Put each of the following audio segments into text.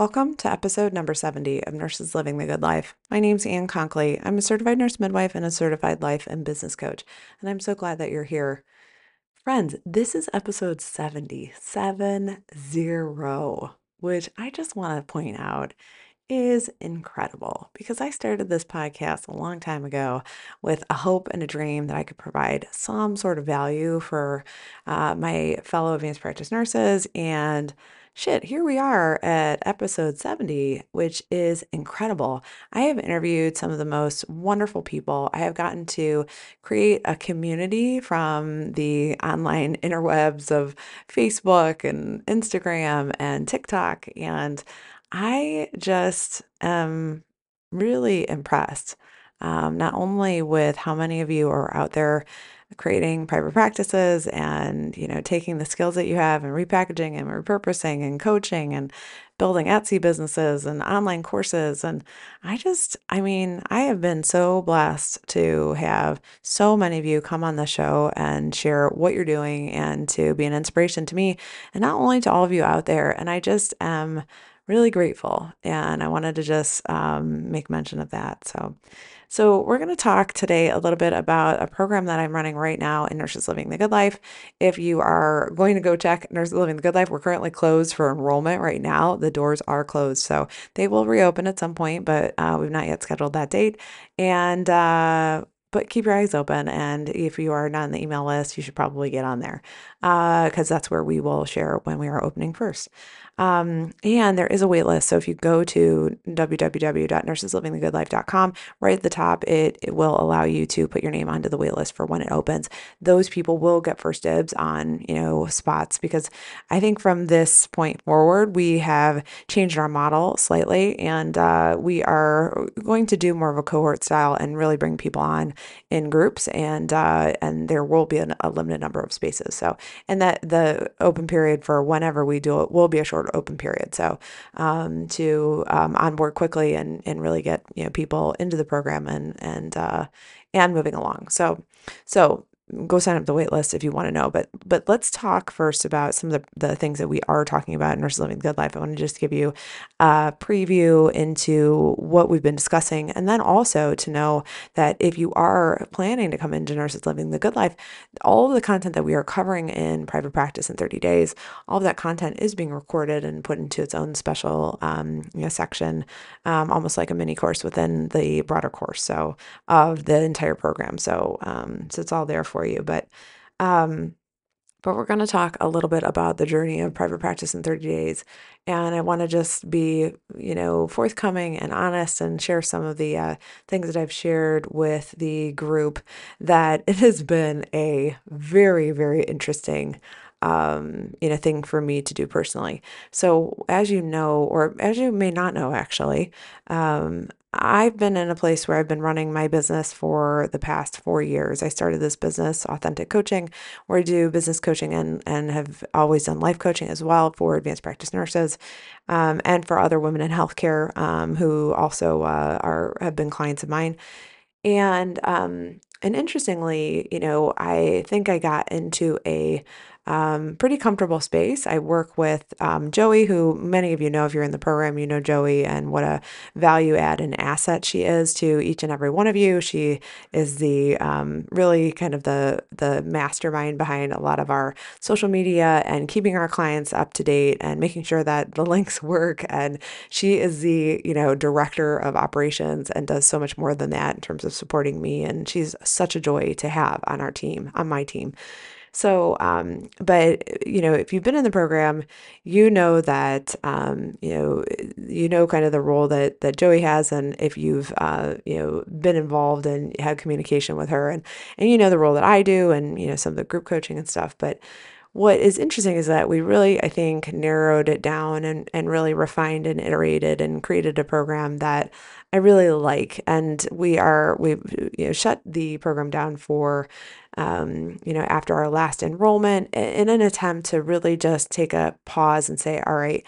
Welcome to episode number 70 of Nurses Living the Good Life. My name's Ann Conkley. I'm a certified nurse midwife and a certified life and business coach, and I'm so glad that you're here. Friends, this is episode 70, 70, which I just want to point out is incredible because I started this podcast a long time ago with a hope and a dream that I could provide some sort of value for uh, my fellow advanced practice nurses and shit, here we are at episode 70, which is incredible. I have interviewed some of the most wonderful people. I have gotten to create a community from the online interwebs of Facebook and Instagram and TikTok. And I just am really impressed, um, not only with how many of you are out there creating private practices and you know taking the skills that you have and repackaging and repurposing and coaching and building Etsy businesses and online courses. And I just I mean I have been so blessed to have so many of you come on the show and share what you're doing and to be an inspiration to me and not only to all of you out there. And I just am really grateful. And I wanted to just um, make mention of that. So so, we're going to talk today a little bit about a program that I'm running right now in Nurses Living the Good Life. If you are going to go check Nurses Living the Good Life, we're currently closed for enrollment right now. The doors are closed, so they will reopen at some point, but uh, we've not yet scheduled that date. And uh, but keep your eyes open. And if you are not on the email list, you should probably get on there because uh, that's where we will share when we are opening first. Um, and there is a wait list. So if you go to www.nurseslivingthegoodlife.com, right at the top, it, it will allow you to put your name onto the wait list for when it opens. Those people will get first dibs on, you know, spots because I think from this point forward, we have changed our model slightly and uh, we are going to do more of a cohort style and really bring people on in groups and uh, and there will be an, a limited number of spaces. So and that the open period for whenever we do it will be a short open period. So um, to um, onboard quickly and and really get you know people into the program and and uh, and moving along. So so go sign up the wait list if you want to know. But but let's talk first about some of the, the things that we are talking about in Nurses Living the Good Life. I want to just give you a preview into what we've been discussing, and then also to know that if you are planning to come into Nurses Living the Good Life, all of the content that we are covering in private practice in 30 days, all of that content is being recorded and put into its own special um, you know, section, um, almost like a mini course within the broader course. So of the entire program. So um, so it's all there for for you. But um, but we're going to talk a little bit about the journey of private practice in 30 days. And I want to just be, you know, forthcoming and honest and share some of the uh, things that I've shared with the group that it has been a very, very interesting um, you know, thing for me to do personally. So, as you know, or as you may not know, actually, um, I've been in a place where I've been running my business for the past four years. I started this business, Authentic Coaching, where I do business coaching and, and have always done life coaching as well for advanced practice nurses um, and for other women in healthcare um, who also uh, are have been clients of mine. And um, and interestingly, you know, I think I got into a um, pretty comfortable space. I work with um, Joey, who many of you know if you're in the program, you know Joey and what a value add and asset she is to each and every one of you. She is the um, really kind of the the mastermind behind a lot of our social media and keeping our clients up to date and making sure that the links work. And she is the you know director of operations and does so much more than that in terms of supporting me. And she's such a joy to have on our team, on my team. So, um, but you know, if you've been in the program, you know that um, you know you know kind of the role that that Joey has, and if you've uh, you know been involved and had communication with her, and and you know the role that I do, and you know some of the group coaching and stuff, but what is interesting is that we really, I think, narrowed it down and, and really refined and iterated and created a program that I really like. And we are, we you know, shut the program down for um, you know, after our last enrollment in an attempt to really just take a pause and say, all right,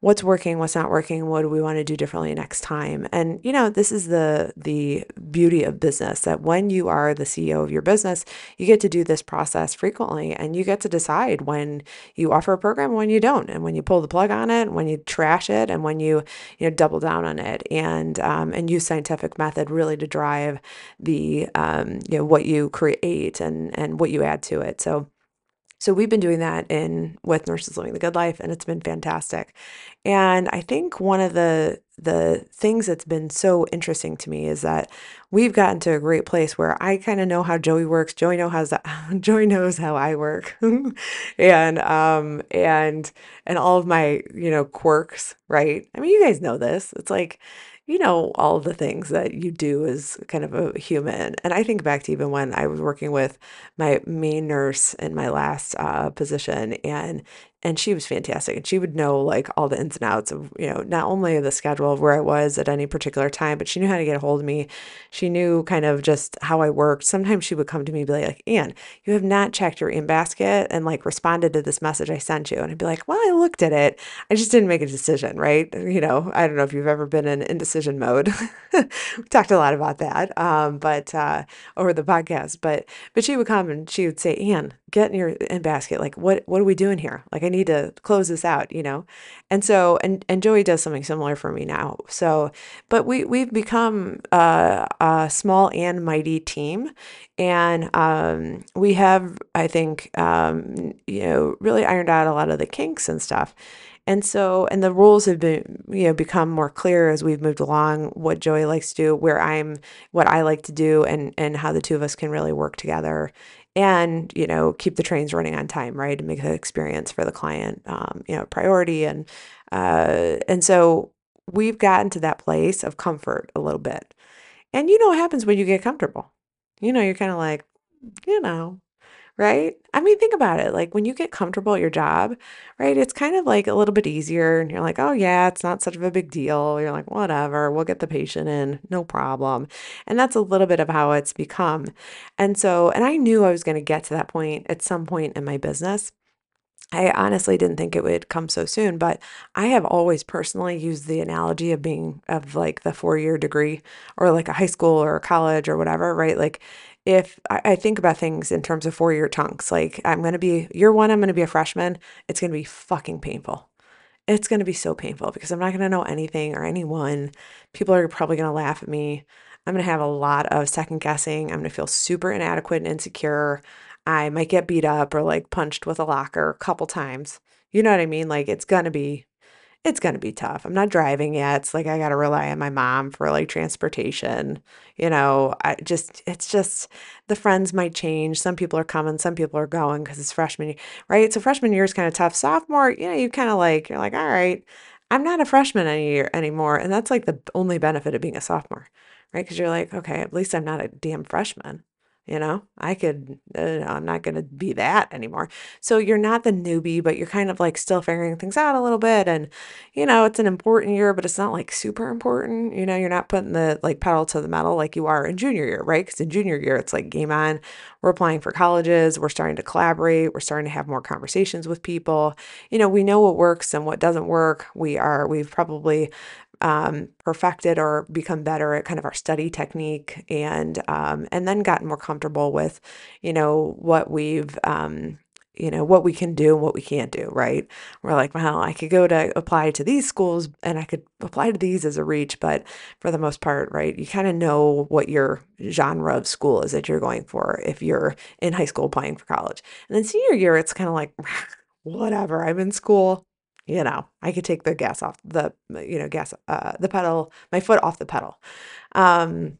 what's working, what's not working, what do we want to do differently next time. And you know, this is the the beauty of business that when you are the CEO of your business, you get to do this process frequently and you get to decide when you offer a program when you don't and when you pull the plug on it, when you trash it and when you, you know, double down on it and um, and use scientific method really to drive the um, you know what you create and and what you add to it. So so we've been doing that in with Nurses Living the Good Life and it's been fantastic. And I think one of the the things that's been so interesting to me is that we've gotten to a great place where I kind of know how Joey works. Joey knows how Joey knows how I work. and um and and all of my, you know, quirks, right? I mean, you guys know this. It's like you know, all the things that you do as kind of a human. And I think back to even when I was working with my main nurse in my last uh, position, and and she was fantastic and she would know like all the ins and outs of you know not only the schedule of where i was at any particular time but she knew how to get a hold of me. She knew kind of just how i worked. Sometimes she would come to me and be like anne you have not checked your in basket and like responded to this message i sent you. And i'd be like well i looked at it. I just didn't make a decision right? You know i don't know if you've ever been in indecision mode. We talked a lot about that um, but uh, over the podcast but but she would come and she would say anne get in your in basket like what what are we doing here? Like i need to close this out you know and so and and joey does something similar for me now so but we we've become a, a small and mighty team and um, we have i think um, you know really ironed out a lot of the kinks and stuff and so, and the rules have been, you know, become more clear as we've moved along. What Joey likes to do, where I'm, what I like to do, and and how the two of us can really work together and you know keep the trains running on time right and make the experience for the client um, you know priority. And uh, and so we've gotten to that place of comfort a little bit. And you know what happens when you get comfortable? You know you're kind of like you know right? I mean, think about it. Like when you get comfortable at your job, right? It's kind of like a little bit easier and you're like, "Oh yeah, it's not such of a big deal." You're like, "Whatever, we'll get the patient in, no problem." And that's a little bit of how it's become. And so, and I knew I was going to get to that point at some point in my business. I honestly didn't think it would come so soon, but I have always personally used the analogy of being of like the four year degree or like a high school or a college or whatever, right? Like if I, think about things in terms of four year chunks, like I'm going to be year one, I'm going to be a freshman. It's going to be fucking painful. It's going to be so painful because I'm not going to know anything or anyone. People are probably going to laugh at me. I'm going to have a lot of second guessing. I'm going to feel super inadequate and insecure. I might get beat up or like punched with a locker a couple times. You know what I mean? Like it's going to be it's going to be tough. I'm not driving yet. It's like I got to rely on my mom for like transportation. You know, I just, it's just the friends might change. Some people are coming, some people are going because it's freshman year, right? So freshman year is kind of tough. Sophomore, you know, you kind of like, you're like, all right, I'm not a freshman any year anymore. And that's like the only benefit of being a sophomore, right? Because you're like, okay, at least I'm not a damn freshman. You know, I could, uh, I'm not going to be that anymore. So you're not the newbie, but you're kind of like still figuring things out a little bit. And, you know, it's an important year, but it's not like super important. You know, you're not putting the like pedal to the metal like you are in junior year, right? Because in junior year, it's like game on. We're applying for colleges. We're starting to collaborate. We're starting to have more conversations with people. You know, we know what works and what doesn't work. We are, we've probably um, perfected or become better at kind of our study technique and um, and then gotten more comfortable with you know what we've um, you know what we can do and what we can't do right? We're like well i could go to apply to these schools and i could apply to these as a reach but for the most part right you kind of know what your genre of school is that you're going for if you're in high school applying for college. And then senior year it's kind of like whatever i'm in school you know, I could take the gas off the, you know, gas, uh, the pedal, my foot off the pedal. Um,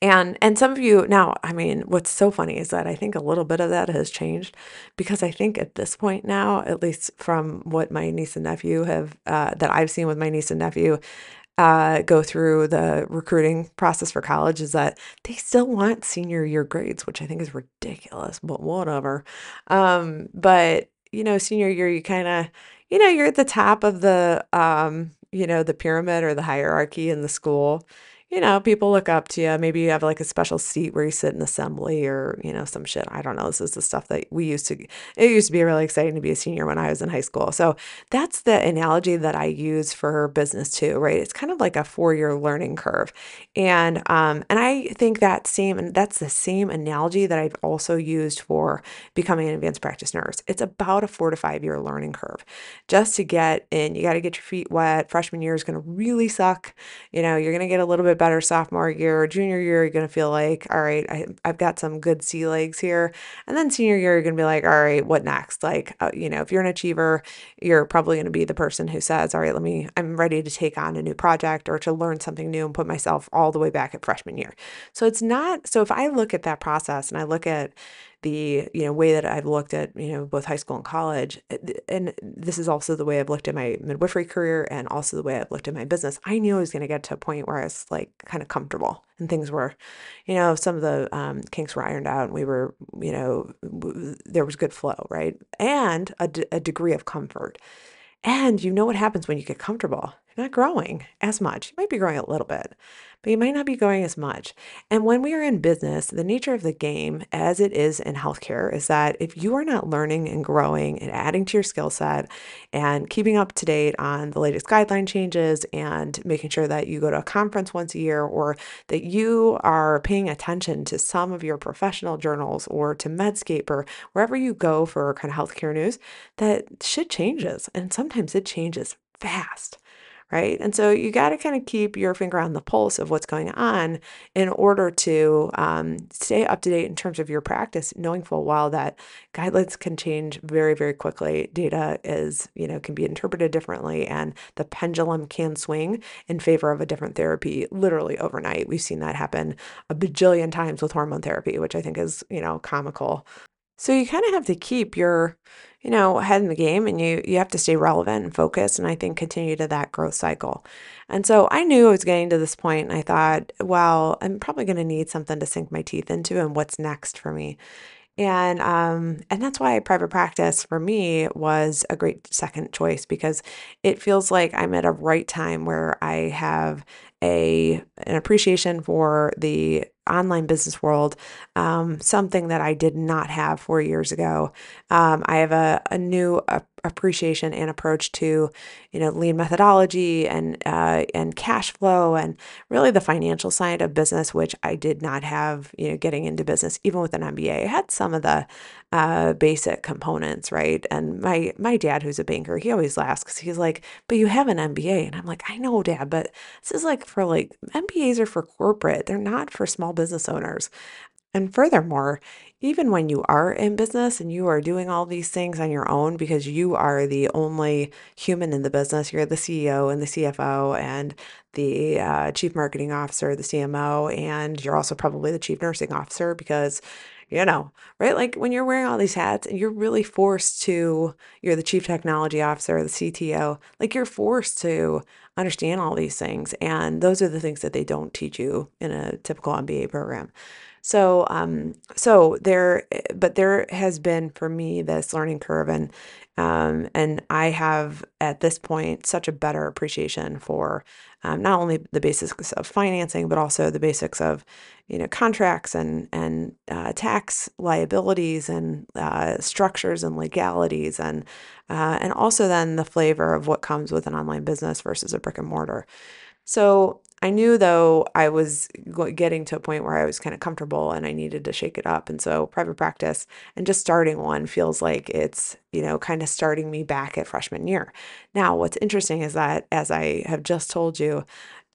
and and some of you now, I mean, what's so funny is that I think a little bit of that has changed because I think at this point now, at least from what my niece and nephew have uh, that I've seen with my niece and nephew uh, go through the recruiting process for college, is that they still want senior year grades, which I think is ridiculous, but whatever. Um, but you know, senior year, you kind of you know, you're at the top of the, um, you know, the pyramid or the hierarchy in the school. You know, people look up to you. Maybe you have like a special seat where you sit in assembly or, you know, some shit. I don't know. This is the stuff that we used to, it used to be really exciting to be a senior when I was in high school. So that's the analogy that I use for business too, right? It's kind of like a four year learning curve. And, um, and I think that same, and that's the same analogy that I've also used for becoming an advanced practice nurse. It's about a four to five year learning curve just to get in. You got to get your feet wet. Freshman year is going to really suck. You know, you're going to get a little bit better sophomore year, or junior year, you're going to feel like, all right, I, I've got some good sea legs here. And then senior year, you're going to be like, all right, what next? Like, uh, you know, if you're an achiever, you're probably going to be the person who says, all right, let me, I'm ready to take on a new project or to learn something new and put myself all the way back at freshman year. So it's not, so if I look at that process and I look at, the you know way that I've looked at you know both high school and college eh, and this is also the way I've looked at my midwifery career and also the way I've looked at my business I knew I was going to get to a point where I was like kind of comfortable and things were you know some of the um, kinks were ironed out and we were you know there was good flow right? And a, d- a degree of comfort. And you know what happens when you get comfortable? You're not growing as much. You might be growing a little bit but you might not be going as much. And when we are in business, the nature of the game, as it is in healthcare, is that if you are not learning and growing and adding to your skill set and keeping up to date on the latest guideline changes and making sure that you go to a conference once a year or that you are paying attention to some of your professional journals or to Medscape or wherever you go for kind of healthcare news, that shit changes. And sometimes it changes fast right? And so you got to kind of keep your finger on the pulse of what's going on in order to um, stay up to date in terms of your practice, knowing full well that guidelines can change very, very quickly. Data is, you know, can be interpreted differently, and the pendulum can swing in favor of a different therapy literally overnight. We've seen that happen a bajillion times with hormone therapy, which I think is, you know, comical. So you kind of have to keep your you know, head in the game and you you have to stay relevant and focused and I think continue to that growth cycle. And so I knew I was getting to this point and I thought, well, I'm probably going to need something to sink my teeth into and what's next for me. And um and that's why private practice for me was a great second choice because it feels like I'm at a right time where I have a an appreciation for the online business world, um, something that I did not have four years ago. Um, I have a, a new appreciation and approach to, you know, lean methodology and uh, and cash flow and really the financial side of business, which I did not have, you know, getting into business even with an MBA. I had some of the uh, basic components, right? And my my dad, who's a banker, he always laughs because he's like, "But you have an MBA," and I'm like, "I know, Dad, but this is like for like MBAs are for corporate. They're not for small business owners." And furthermore, even when you are in business and you are doing all these things on your own because you are the only human in the business, you're the CEO and the CFO and the uh, chief marketing officer, the CMO, and you're also probably the chief nursing officer because you know, right? Like when you're wearing all these hats and you're really forced to, you're the chief technology officer, the CTO, like you're forced to understand all these things. And those are the things that they don't teach you in a typical MBA program. So, um, so there, but there has been for me this learning curve, and um, and I have at this point such a better appreciation for um, not only the basics of financing, but also the basics of you know contracts and and uh, tax liabilities and uh, structures and legalities, and uh, and also then the flavor of what comes with an online business versus a brick and mortar. So I knew though I was getting to a point where I was kind of comfortable and I needed to shake it up. And so private practice and just starting one feels like it's, you know, kind of starting me back at freshman year. Now, what's interesting is that as I have just told you,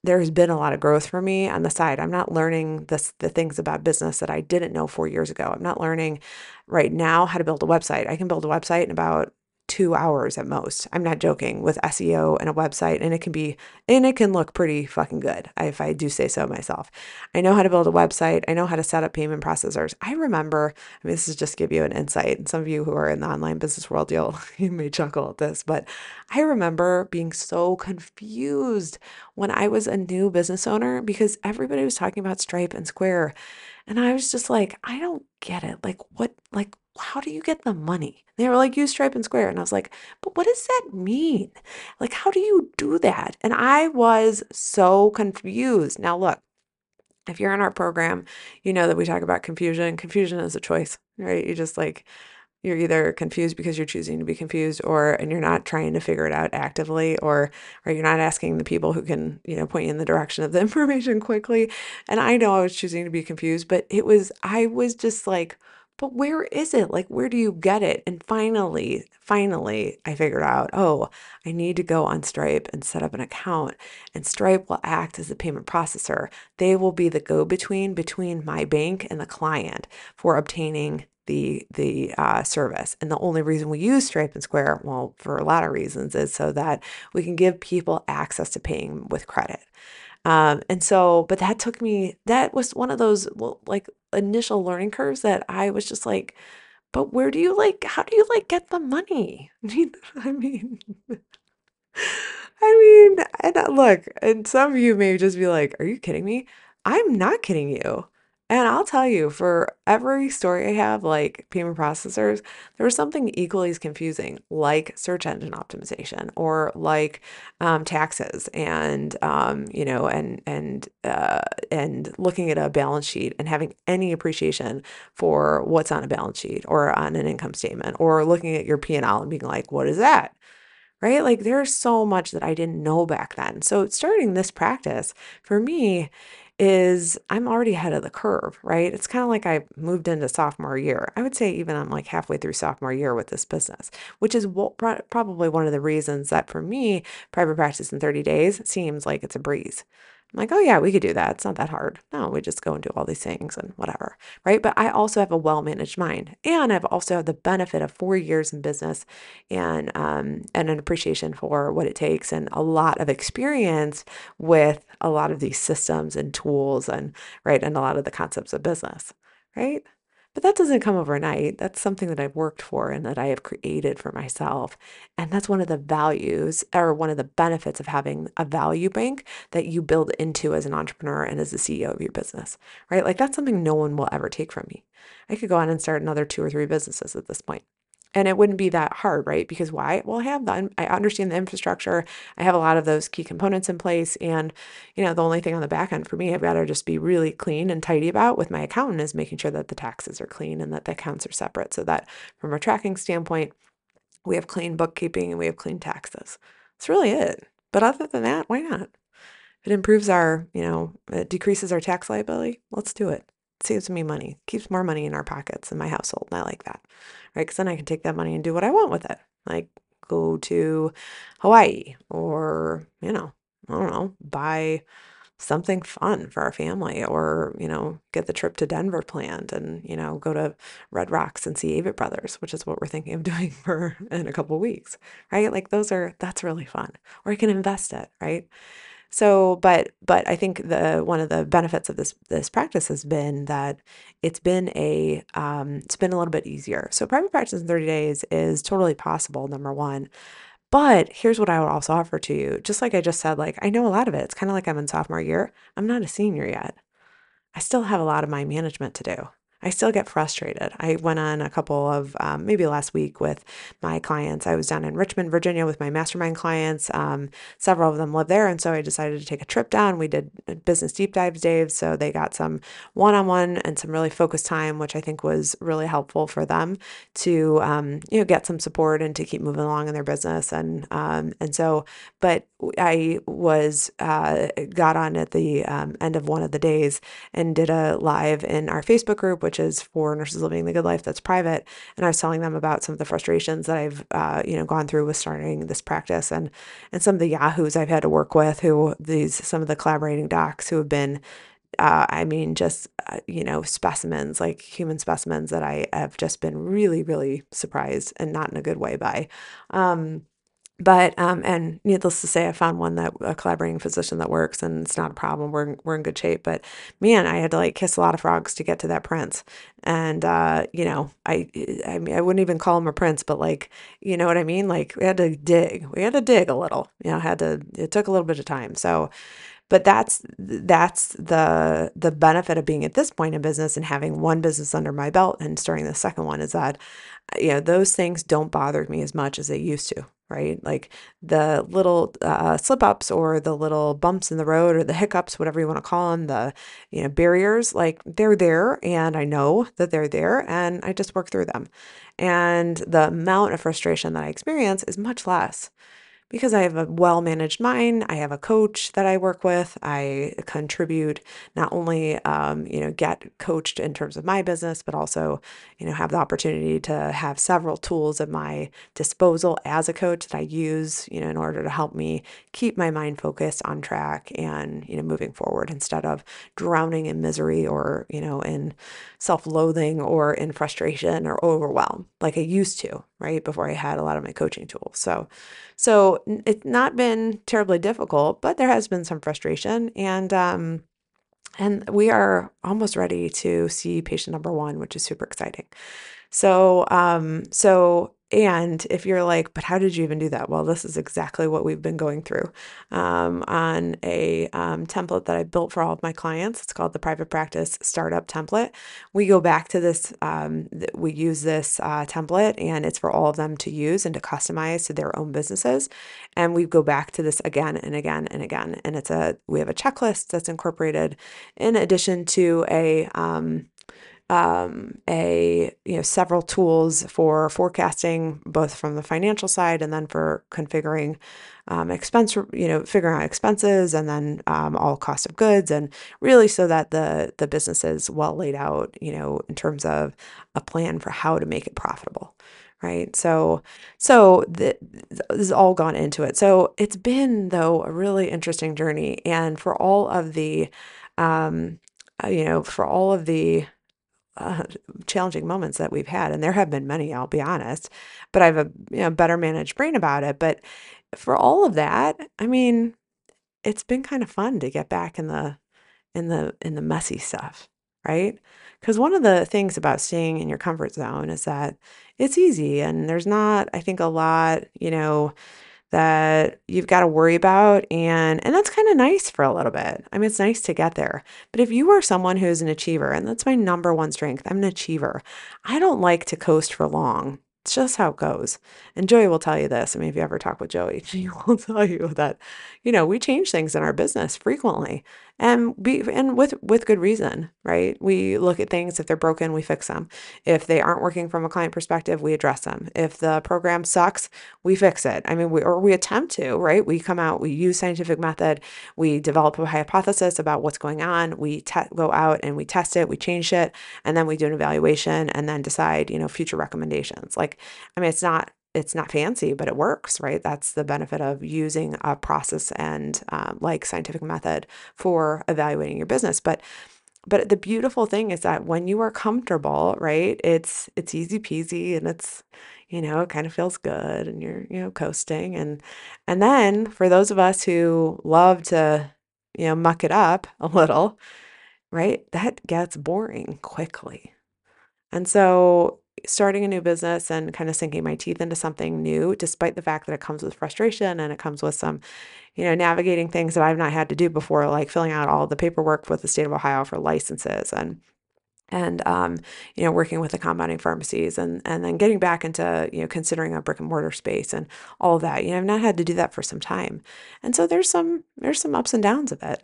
there's been a lot of growth for me on the side. I'm not learning this the things about business that I didn't know 4 years ago. I'm not learning right now how to build a website. I can build a website in about two hours at most. I'm not joking with SEO and a website, and it can be, and it can look pretty fucking good if I do say so myself. I know how to build a website. I know how to set up payment processors. I remember, I mean, this is just give you an insight. Some of you who are in the online business world, you'll, you may chuckle at this, but I remember being so confused when I was a new business owner because everybody was talking about Stripe and Square. And I was just like, I don't get it. Like, what, like, how do you get the money? They were like, use Stripe and Square. And I was like, but what does that mean? Like, how do you do that? And I was so confused. Now, look, if you're in our program, you know that we talk about confusion. Confusion is a choice, right? You just like you're either confused because you're choosing to be confused or and you're not trying to figure it out actively or or you're not asking the people who can you know point you in the direction of the information quickly and i know i was choosing to be confused but it was i was just like but where is it like where do you get it and finally finally i figured out oh i need to go on stripe and set up an account and stripe will act as the payment processor they will be the go between between my bank and the client for obtaining the the uh, service. And the only reason we use Stripe and Square, well, for a lot of reasons, is so that we can give people access to paying with credit. Um, and so, but that took me. That was one of those like initial learning curves that I was just like, but where do you like? How do you like get the money? I mean. I mean, and uh, look, and some of you may just be like, "Are you kidding me?" I'm not kidding you. And I'll tell you, for every story I have, like payment processors, there was something equally as confusing, like search engine optimization or like um, taxes, and um, you know, and and uh, and looking at a balance sheet and having any appreciation for what's on a balance sheet or on an income statement, or looking at your P and L and being like, what is that? Right? Like there's so much that I didn't know back then. So starting this practice for me is I'm already ahead of the curve, right? It's kind of like I moved into sophomore year. I would say even I'm like halfway through sophomore year with this business, which is probably one of the reasons that for me, private practice in 30 days seems like it's a breeze. I'm like, oh yeah, we could do that. It's not that hard. No, we just go and do all these things and whatever. Right. But I also have a well managed mind. And I've also had the benefit of four years in business and um and an appreciation for what it takes and a lot of experience with a lot of these systems and tools and right and a lot of the concepts of business. Right. But that doesn't come overnight. That's something that I've worked for and that I have created for myself. And that's one of the values or one of the benefits of having a value bank that you build into as an entrepreneur and as the CEO of your business, right? Like that's something no one will ever take from me. I could go on and start another two or three businesses at this point and it wouldn't be that hard right? Because why? Well i have the I understand the infrastructure. I have a lot of those key components in place. And you know the only thing on the back end for me i've got to just be really clean and tidy about with my accountant is making sure that the taxes are clean and that the accounts are separate so that from a tracking standpoint we have clean bookkeeping and we have clean taxes. That's really it. But other than that why not? It improves our you know it decreases our tax liability let's do it saves me money, keeps more money in our pockets in my household. And I like that, right? Because then I can take that money and do what I want with it. Like go to Hawaii or, you know, I don't know, buy something fun for our family or, you know, get the trip to Denver planned and, you know, go to Red Rocks and see Avett Brothers, which is what we're thinking of doing for in a couple weeks, right? Like those are, that's really fun. Or I can invest it, right? So, but but I think the one of the benefits of this this practice has been that it's been a um, it's been a little bit easier. So, private practice in 30 days is totally possible. Number one. But here's what I would also offer to you. Just like I just said, like I know a lot of it. It's kind of like I'm in sophomore year. I'm not a senior yet. I still have a lot of my management to do. I still get frustrated. I went on a couple of um, maybe last week with my clients. I was down in Richmond, Virginia with my mastermind clients. Um, several of them live there. And so I decided to take a trip down. We did business deep dives Dave. So they got some one on one and some really focused time, which I think was really helpful for them to, um, you know, get some support and to keep moving along in their business. And, um, and so, but I was, uh, got on at the um, end of one of the days and did a live in our Facebook group which is for nurses living the good life that's private. And I was telling them about some of the frustrations that I've, uh, you know, gone through with starting this practice and, and some of the yahoos I've had to work with who these, some of the collaborating docs who have been, uh, I mean, just, uh, you know, specimens, like human specimens that I have just been really, really surprised and not in a good way by. Um, but um, and needless to say, I found one that a collaborating physician that works, and it's not a problem. We're we're in good shape. But man, I had to like kiss a lot of frogs to get to that prince, and uh, you know, I I mean, I wouldn't even call him a prince, but like, you know what I mean? Like we had to dig, we had to dig a little. You know, had to. It took a little bit of time. So, but that's that's the the benefit of being at this point in business and having one business under my belt and starting the second one is that you know those things don't bother me as much as they used to right? Like the little uh, slip ups or the little bumps in the road or the hiccups, whatever you want to call them, the you know barriers, like they're there, and I know that they're there, and I just work through them. And the amount of frustration that I experience is much less because I have a well managed mind. I have a coach that I work with. I contribute not only, um, you know, get coached in terms of my business, but also, you know, have the opportunity to have several tools at my disposal as a coach that I use, you know, in order to help me keep my mind focused on track and, you know, moving forward instead of drowning in misery or, you know, in self loathing or in frustration or overwhelm like I used to, right? Before I had a lot of my coaching tools. So, so it's not been terribly difficult, but there has been some frustration and, um, and we are almost ready to see patient number one, which is super exciting. So, um, so and if you're like, but how did you even do that? Well, this is exactly what we've been going through um, on a um, template that I built for all of my clients. It's called the Private Practice Startup Template. We go back to this, um, th- we use this uh, template, and it's for all of them to use and to customize to their own businesses. And we go back to this again and again and again. And it's a, we have a checklist that's incorporated in addition to a, um, um, a you know several tools for forecasting both from the financial side and then for configuring um, expense you know figuring out expenses and then um, all cost of goods and really so that the the business is well laid out you know in terms of a plan for how to make it profitable right? So so the, this has all gone into it. So it's been though a really interesting journey and for all of the um, uh, you know for all of the uh, challenging moments that we've had, and there have been many, I'll be honest, but I have a you know, better managed brain about it. But for all of that, I mean, it's been kind of fun to get back in the in the in the messy stuff, right? Because one of the things about staying in your comfort zone is that it's easy and there's not, I think, a lot, you know, that you've got to worry about and and that's kind of nice for a little bit. I mean, it's nice to get there. But if you are someone who's an achiever, and that's my number one strength, I'm an achiever. I don't like to coast for long. It's just how it goes. And Joey will tell you this. I mean, if you ever talk with Joey, she will tell you that, you know, we change things in our business frequently and be and with with good reason, right? We look at things if they're broken, we fix them. If they aren't working from a client perspective, we address them. If the program sucks, we fix it. I mean, we or we attempt to, right? We come out, we use scientific method, we develop a hypothesis about what's going on, we te- go out and we test it, we change it, and then we do an evaluation and then decide, you know, future recommendations. Like, I mean, it's not it's not fancy, but it works, right? That's the benefit of using a process and um, like scientific method for evaluating your business. But but the beautiful thing is that when you are comfortable, right, it's it's easy peasy and it's you know it kind of feels good and you're you know coasting and and then for those of us who love to you know muck it up a little, right, that gets boring quickly. And so starting a new business and kind of sinking my teeth into something new, despite the fact that it comes with frustration and it comes with some, you know, navigating things that I've not had to do before, like filling out all the paperwork with the state of Ohio for licenses and and um, you know working with the compounding pharmacies and and then getting back into you know considering a brick and mortar space and all that. You know i've not had to do that for some time. And so there's some there's some ups and downs of it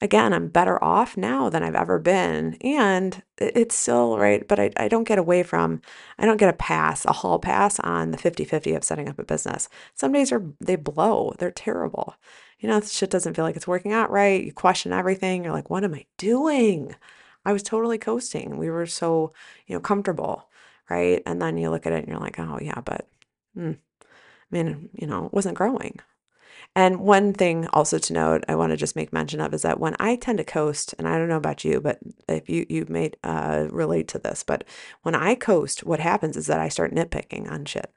again, I'm better off now than I've ever been. And it's still right, but I, I don't get away from, I don't get a pass, a hall pass on the 50 50 of setting up a business. Some days are, they blow, they're terrible. You know, shit doesn't feel like it's working out right. You question everything. You're like, what am I doing? I was totally coasting. We were so, you know, comfortable. Right. And then you look at it and you're like, oh, yeah, but, hmm, I mean, you know, it wasn't growing. And one thing also to note, I want to just make mention of is that when I tend to coast, and I don't know about you, but if you you may uh, relate to this, but when I coast, what happens is that I start nitpicking on shit.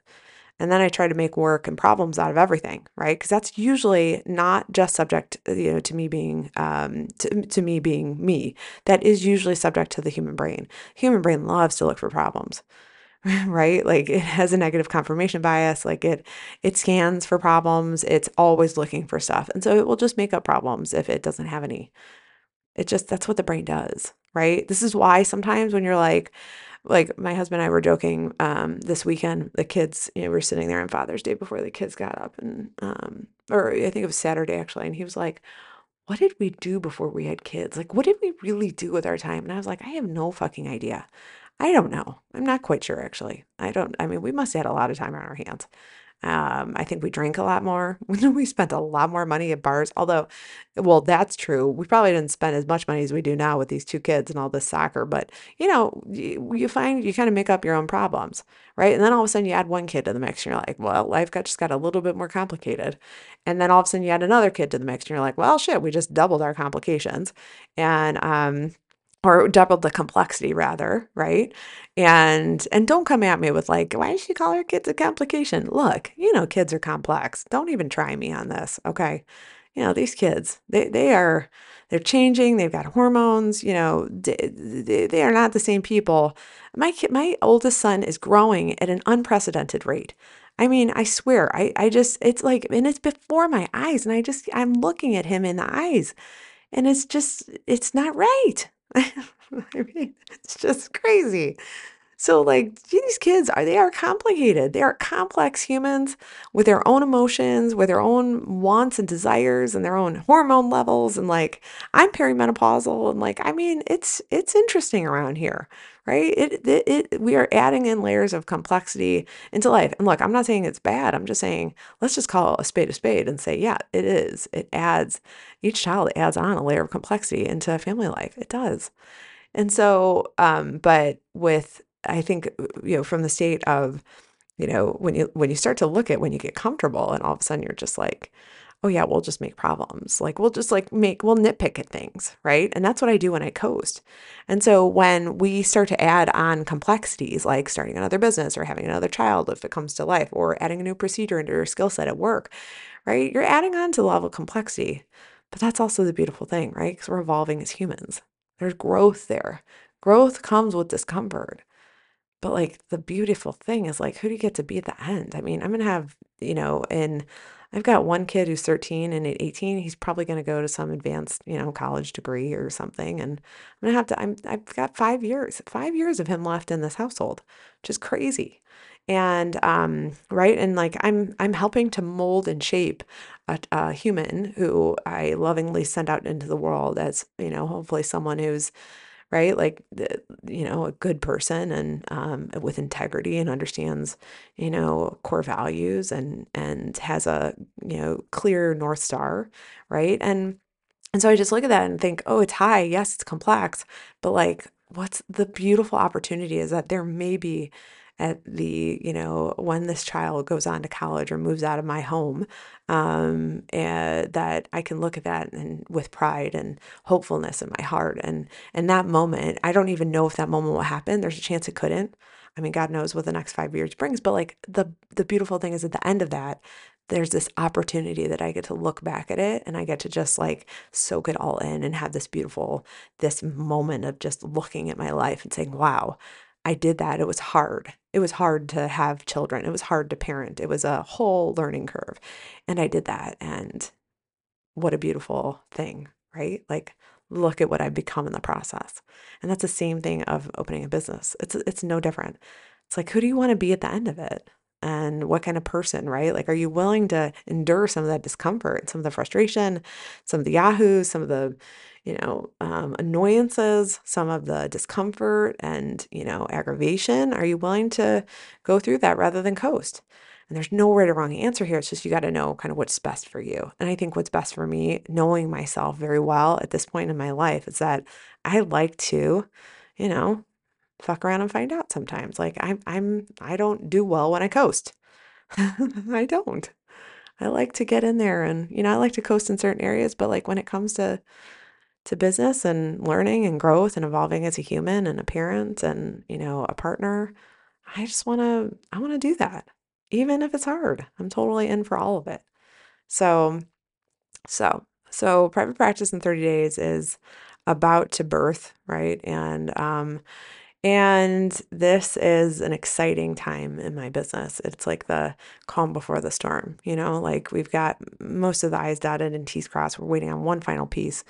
And then I try to make work and problems out of everything, right? Because that's usually not just subject, you know, to me being, um, to, to me being me. That is usually subject to the human brain. Human brain loves to look for problems. right? Like it has a negative confirmation bias, like it it scans for problems, it's always looking for stuff. And so it will just make up problems if it doesn't have any It just, that's what the brain does, right? This is why sometimes when you're like, like my husband and I were joking um, this weekend. The kids, you know, we were sitting there on Father's Day before the kids got up, and um, or I think it was Saturday actually, and he was like, "What did we do before we had kids? Like, what did we really do with our time?" And I was like, "I have no fucking idea. I don't know. I'm not quite sure actually. I don't. I mean, we must have had a lot of time on our hands." Um, I think we drank a lot more. We spent a lot more money at bars. Although, well, that's true. We probably didn't spend as much money as we do now with these two kids and all this soccer. But you know, you, you find you kind of make up your own problems, right? And then all of a sudden you add one kid to the mix, and you're like, well, life got just got a little bit more complicated. And then all of a sudden you add another kid to the mix, and you're like, well, shit, we just doubled our complications. And um, or doubled the complexity rather, right? And and don't come at me with like, why does she call her kids a complication? Look, you know kids are complex. Don't even try me on this, okay? You know, these kids, they they are they're changing, they've got hormones, you know, they, they are not the same people. My kid, my oldest son is growing at an unprecedented rate. I mean, I swear, I I just it's like and it's before my eyes and I just I'm looking at him in the eyes and it's just it's not right. I mean, it's just crazy. So like these kids are they are complicated. They are complex humans with their own emotions, with their own wants and desires and their own hormone levels and like I'm perimenopausal and like I mean it's it's interesting around here, right? It, it it we are adding in layers of complexity into life. And look, I'm not saying it's bad. I'm just saying let's just call a spade a spade and say, yeah, it is. It adds each child adds on a layer of complexity into family life. It does. And so, um, but with I think, uh, you know, from the state of, you know, when you when you start to look at when you get comfortable and all of a sudden you're just like, oh yeah, we'll just make problems. Like we'll just like make we'll nitpick at things, right? And that's what I do when I coast. And so when we start to add on complexities like starting another business or having another child if it comes to life or adding a new procedure into your skill set at work, right? You're adding on to the level of complexity. But that's also the beautiful thing, right? Because we're evolving as humans. There's growth there. Growth comes with discomfort. But like the beautiful thing is like, who do you get to be at the end? I mean, I'm gonna have, you know, and I've got one kid who's 13 and at 18, he's probably gonna go to some advanced, you know, college degree or something. And I'm gonna have to, I'm, I've got five years, five years of him left in this household, which is crazy. And um, right, and like I'm, I'm helping to mold and shape a, a human who I lovingly send out into the world as, you know, hopefully someone who's right? Like, you know, a good person and um, with integrity and understands, you know, core values and and has a you know clear north star, right? And and so I just look at that and think, oh, it's high. Yes, it's complex, but like, what's the beautiful opportunity is that there may be at the, you know, when this child goes on to college or moves out of my home, um, and that I can look at that and with pride and hopefulness in my heart. And and that moment, I don't even know if that moment will happen. There's a chance it couldn't. I mean, God knows what the next five years brings. But like the the beautiful thing is at the end of that, there's this opportunity that I get to look back at it and I get to just like soak it all in and have this beautiful, this moment of just looking at my life and saying, wow, I did that. It was hard. It was hard to have children. It was hard to parent. It was a whole learning curve. And I did that. And what a beautiful thing, right? Like, look at what I've become in the process. And that's the same thing of opening a business. It's it's no different. It's like who do you want to be at the end of it? And what kind of person, right? Like, are you willing to endure some of that discomfort, some of the frustration, some of the yahoos, some of the, you know, um, annoyances, some of the discomfort and, you know, aggravation. Are you willing to go through that rather than coast? And there's no right or wrong answer here. It's just you got to know kind of what's best for you. And I think what's best for me, knowing myself very well at this point in my life, is that I like to, you know, fuck around and find out sometimes. Like I'm I'm I don't do well when I coast. I don't. I like to get in there and you know, I like to coast in certain areas, but like when it comes to to business and learning and growth and evolving as a human and a parent and, you know, a partner. I just want to I want to do that. Even if it's hard. I'm totally in for all of it. So so so private practice in 30 days is about to birth, right? And um And this is an exciting time in my business. It's like the calm before the storm, you know, like we've got most of the I's dotted and T's crossed. We're waiting on one final piece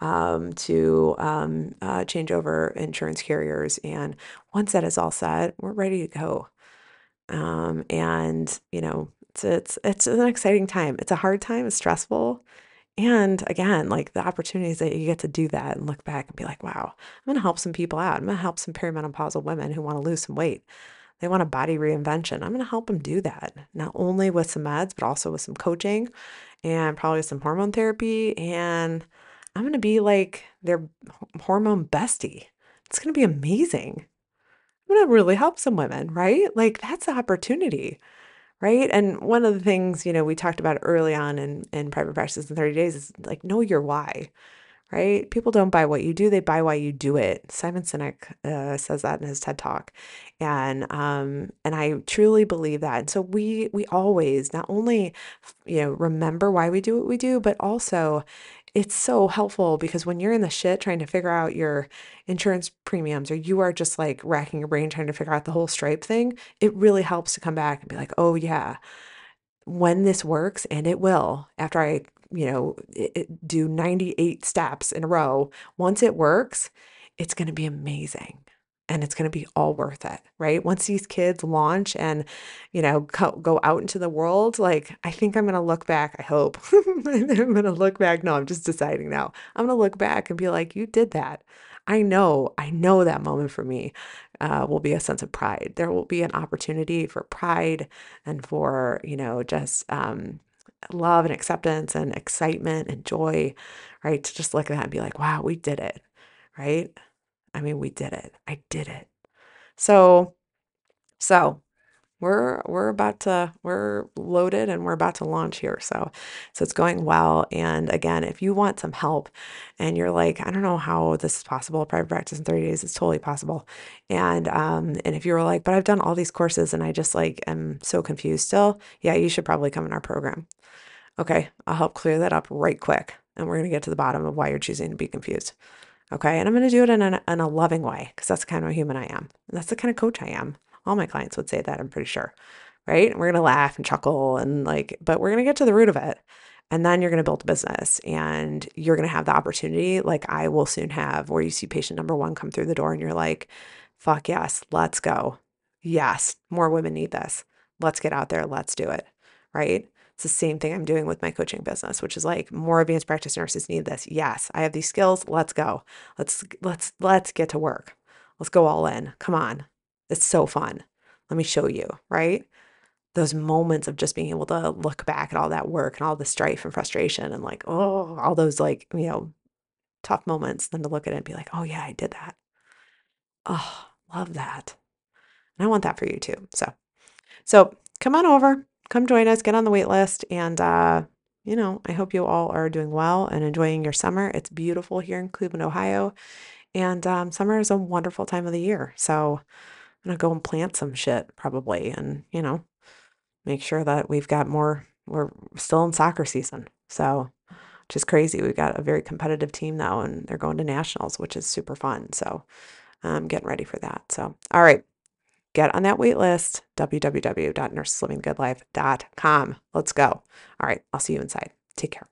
um, to um, uh, change over insurance carriers. And once that is all set, we're ready to go. Um, and, you know, it's, it's, it's an exciting time. It's a hard time, it's stressful. And again, like the opportunities that you get to do that and look back and be like, wow, I'm going to help some people out. I'm going to help some perimenopausal women who want to lose some weight. They want a body reinvention. I'm going to help them do that, not only with some meds, but also with some coaching and probably some hormone therapy. And I'm going to be like their hormone bestie. It's going to be amazing. I'm going to really help some women, right? Like that's the opportunity right? And one of the things, you know, we talked about early on in, in private practice in 30 days is like know your why, right? People don't buy what you do, they buy why you do it. Simon Sinek uh, says that in his TED talk. And um and I truly believe that. And so we we always not only you know remember why we do what we do, but also it's so helpful because when you're in the shit trying to figure out your insurance premiums or you are just like racking your brain trying to figure out the whole stripe thing, it really helps to come back and be like, oh, yeah, when this works, and it will, after I, you know, it, it do 98 steps in a row, once it works, it's going to be amazing and it's going to be all worth it, right? Once these kids launch and, you know, go, go out into the world, like I think I'm going to look back. I hope I'm going to look back. No, I'm just deciding now. I'm going to look back and be like, you did that. I know, I know that moment for me uh, will be a sense of pride. There will be an opportunity for pride and for, you know, just um, love and acceptance and excitement and joy, right? To just look at that and be like, wow, we did it, right? I mean, we did it. I did it. So, so we're we're about to we're loaded and we're about to launch here. So so it's going well. And again if you want some help and you're like i don't know how this is possible private practice in 30 days it's totally possible. And um and if you're like but i've done all these courses and i just like am so confused still yeah you should probably come in our program. Okay i'll help clear that up right quick. And we're going to get to the bottom of why you're choosing to be confused Okay. And I'm going to do it in a, in a loving way because that's the kind of human I am. And that's the kind of coach I am. All my clients would say that, I'm pretty sure. Right. And we're going to laugh and chuckle and like, but we're going to get to the root of it. And then you're going to build a business and you're going to have the opportunity, like I will soon have, where you see patient number one come through the door and you're like, fuck yes, let's go. Yes, more women need this. Let's get out there. Let's do it. Right. It's the same thing I'm doing with my coaching business, which is like more advanced practice nurses need this. Yes, I have these skills. Let's go. Let's let's let's get to work. Let's go all in. Come on. It's so fun. Let me show you, right? Those moments of just being able to look back at all that work and all the strife and frustration and like, oh, all those like, you know, tough moments, then to look at it and be like, oh yeah, I did that. Oh, love that. And I want that for you too. So, so come on over come join us, get on the wait list. And, uh, you know, I hope you all are doing well and enjoying your summer. It's beautiful here in Cleveland, Ohio. And um, summer is a wonderful time of the year. So I'm going to go and plant some shit probably and, you know, make sure that we've got more. We're still in soccer season. So, which is crazy. We've got a very competitive team now and they're going to nationals, which is super fun. So I'm getting ready for that. So, all right get on that wait list www.nurseslivinggoodlife.com let's go. All right i'll see you inside. Take care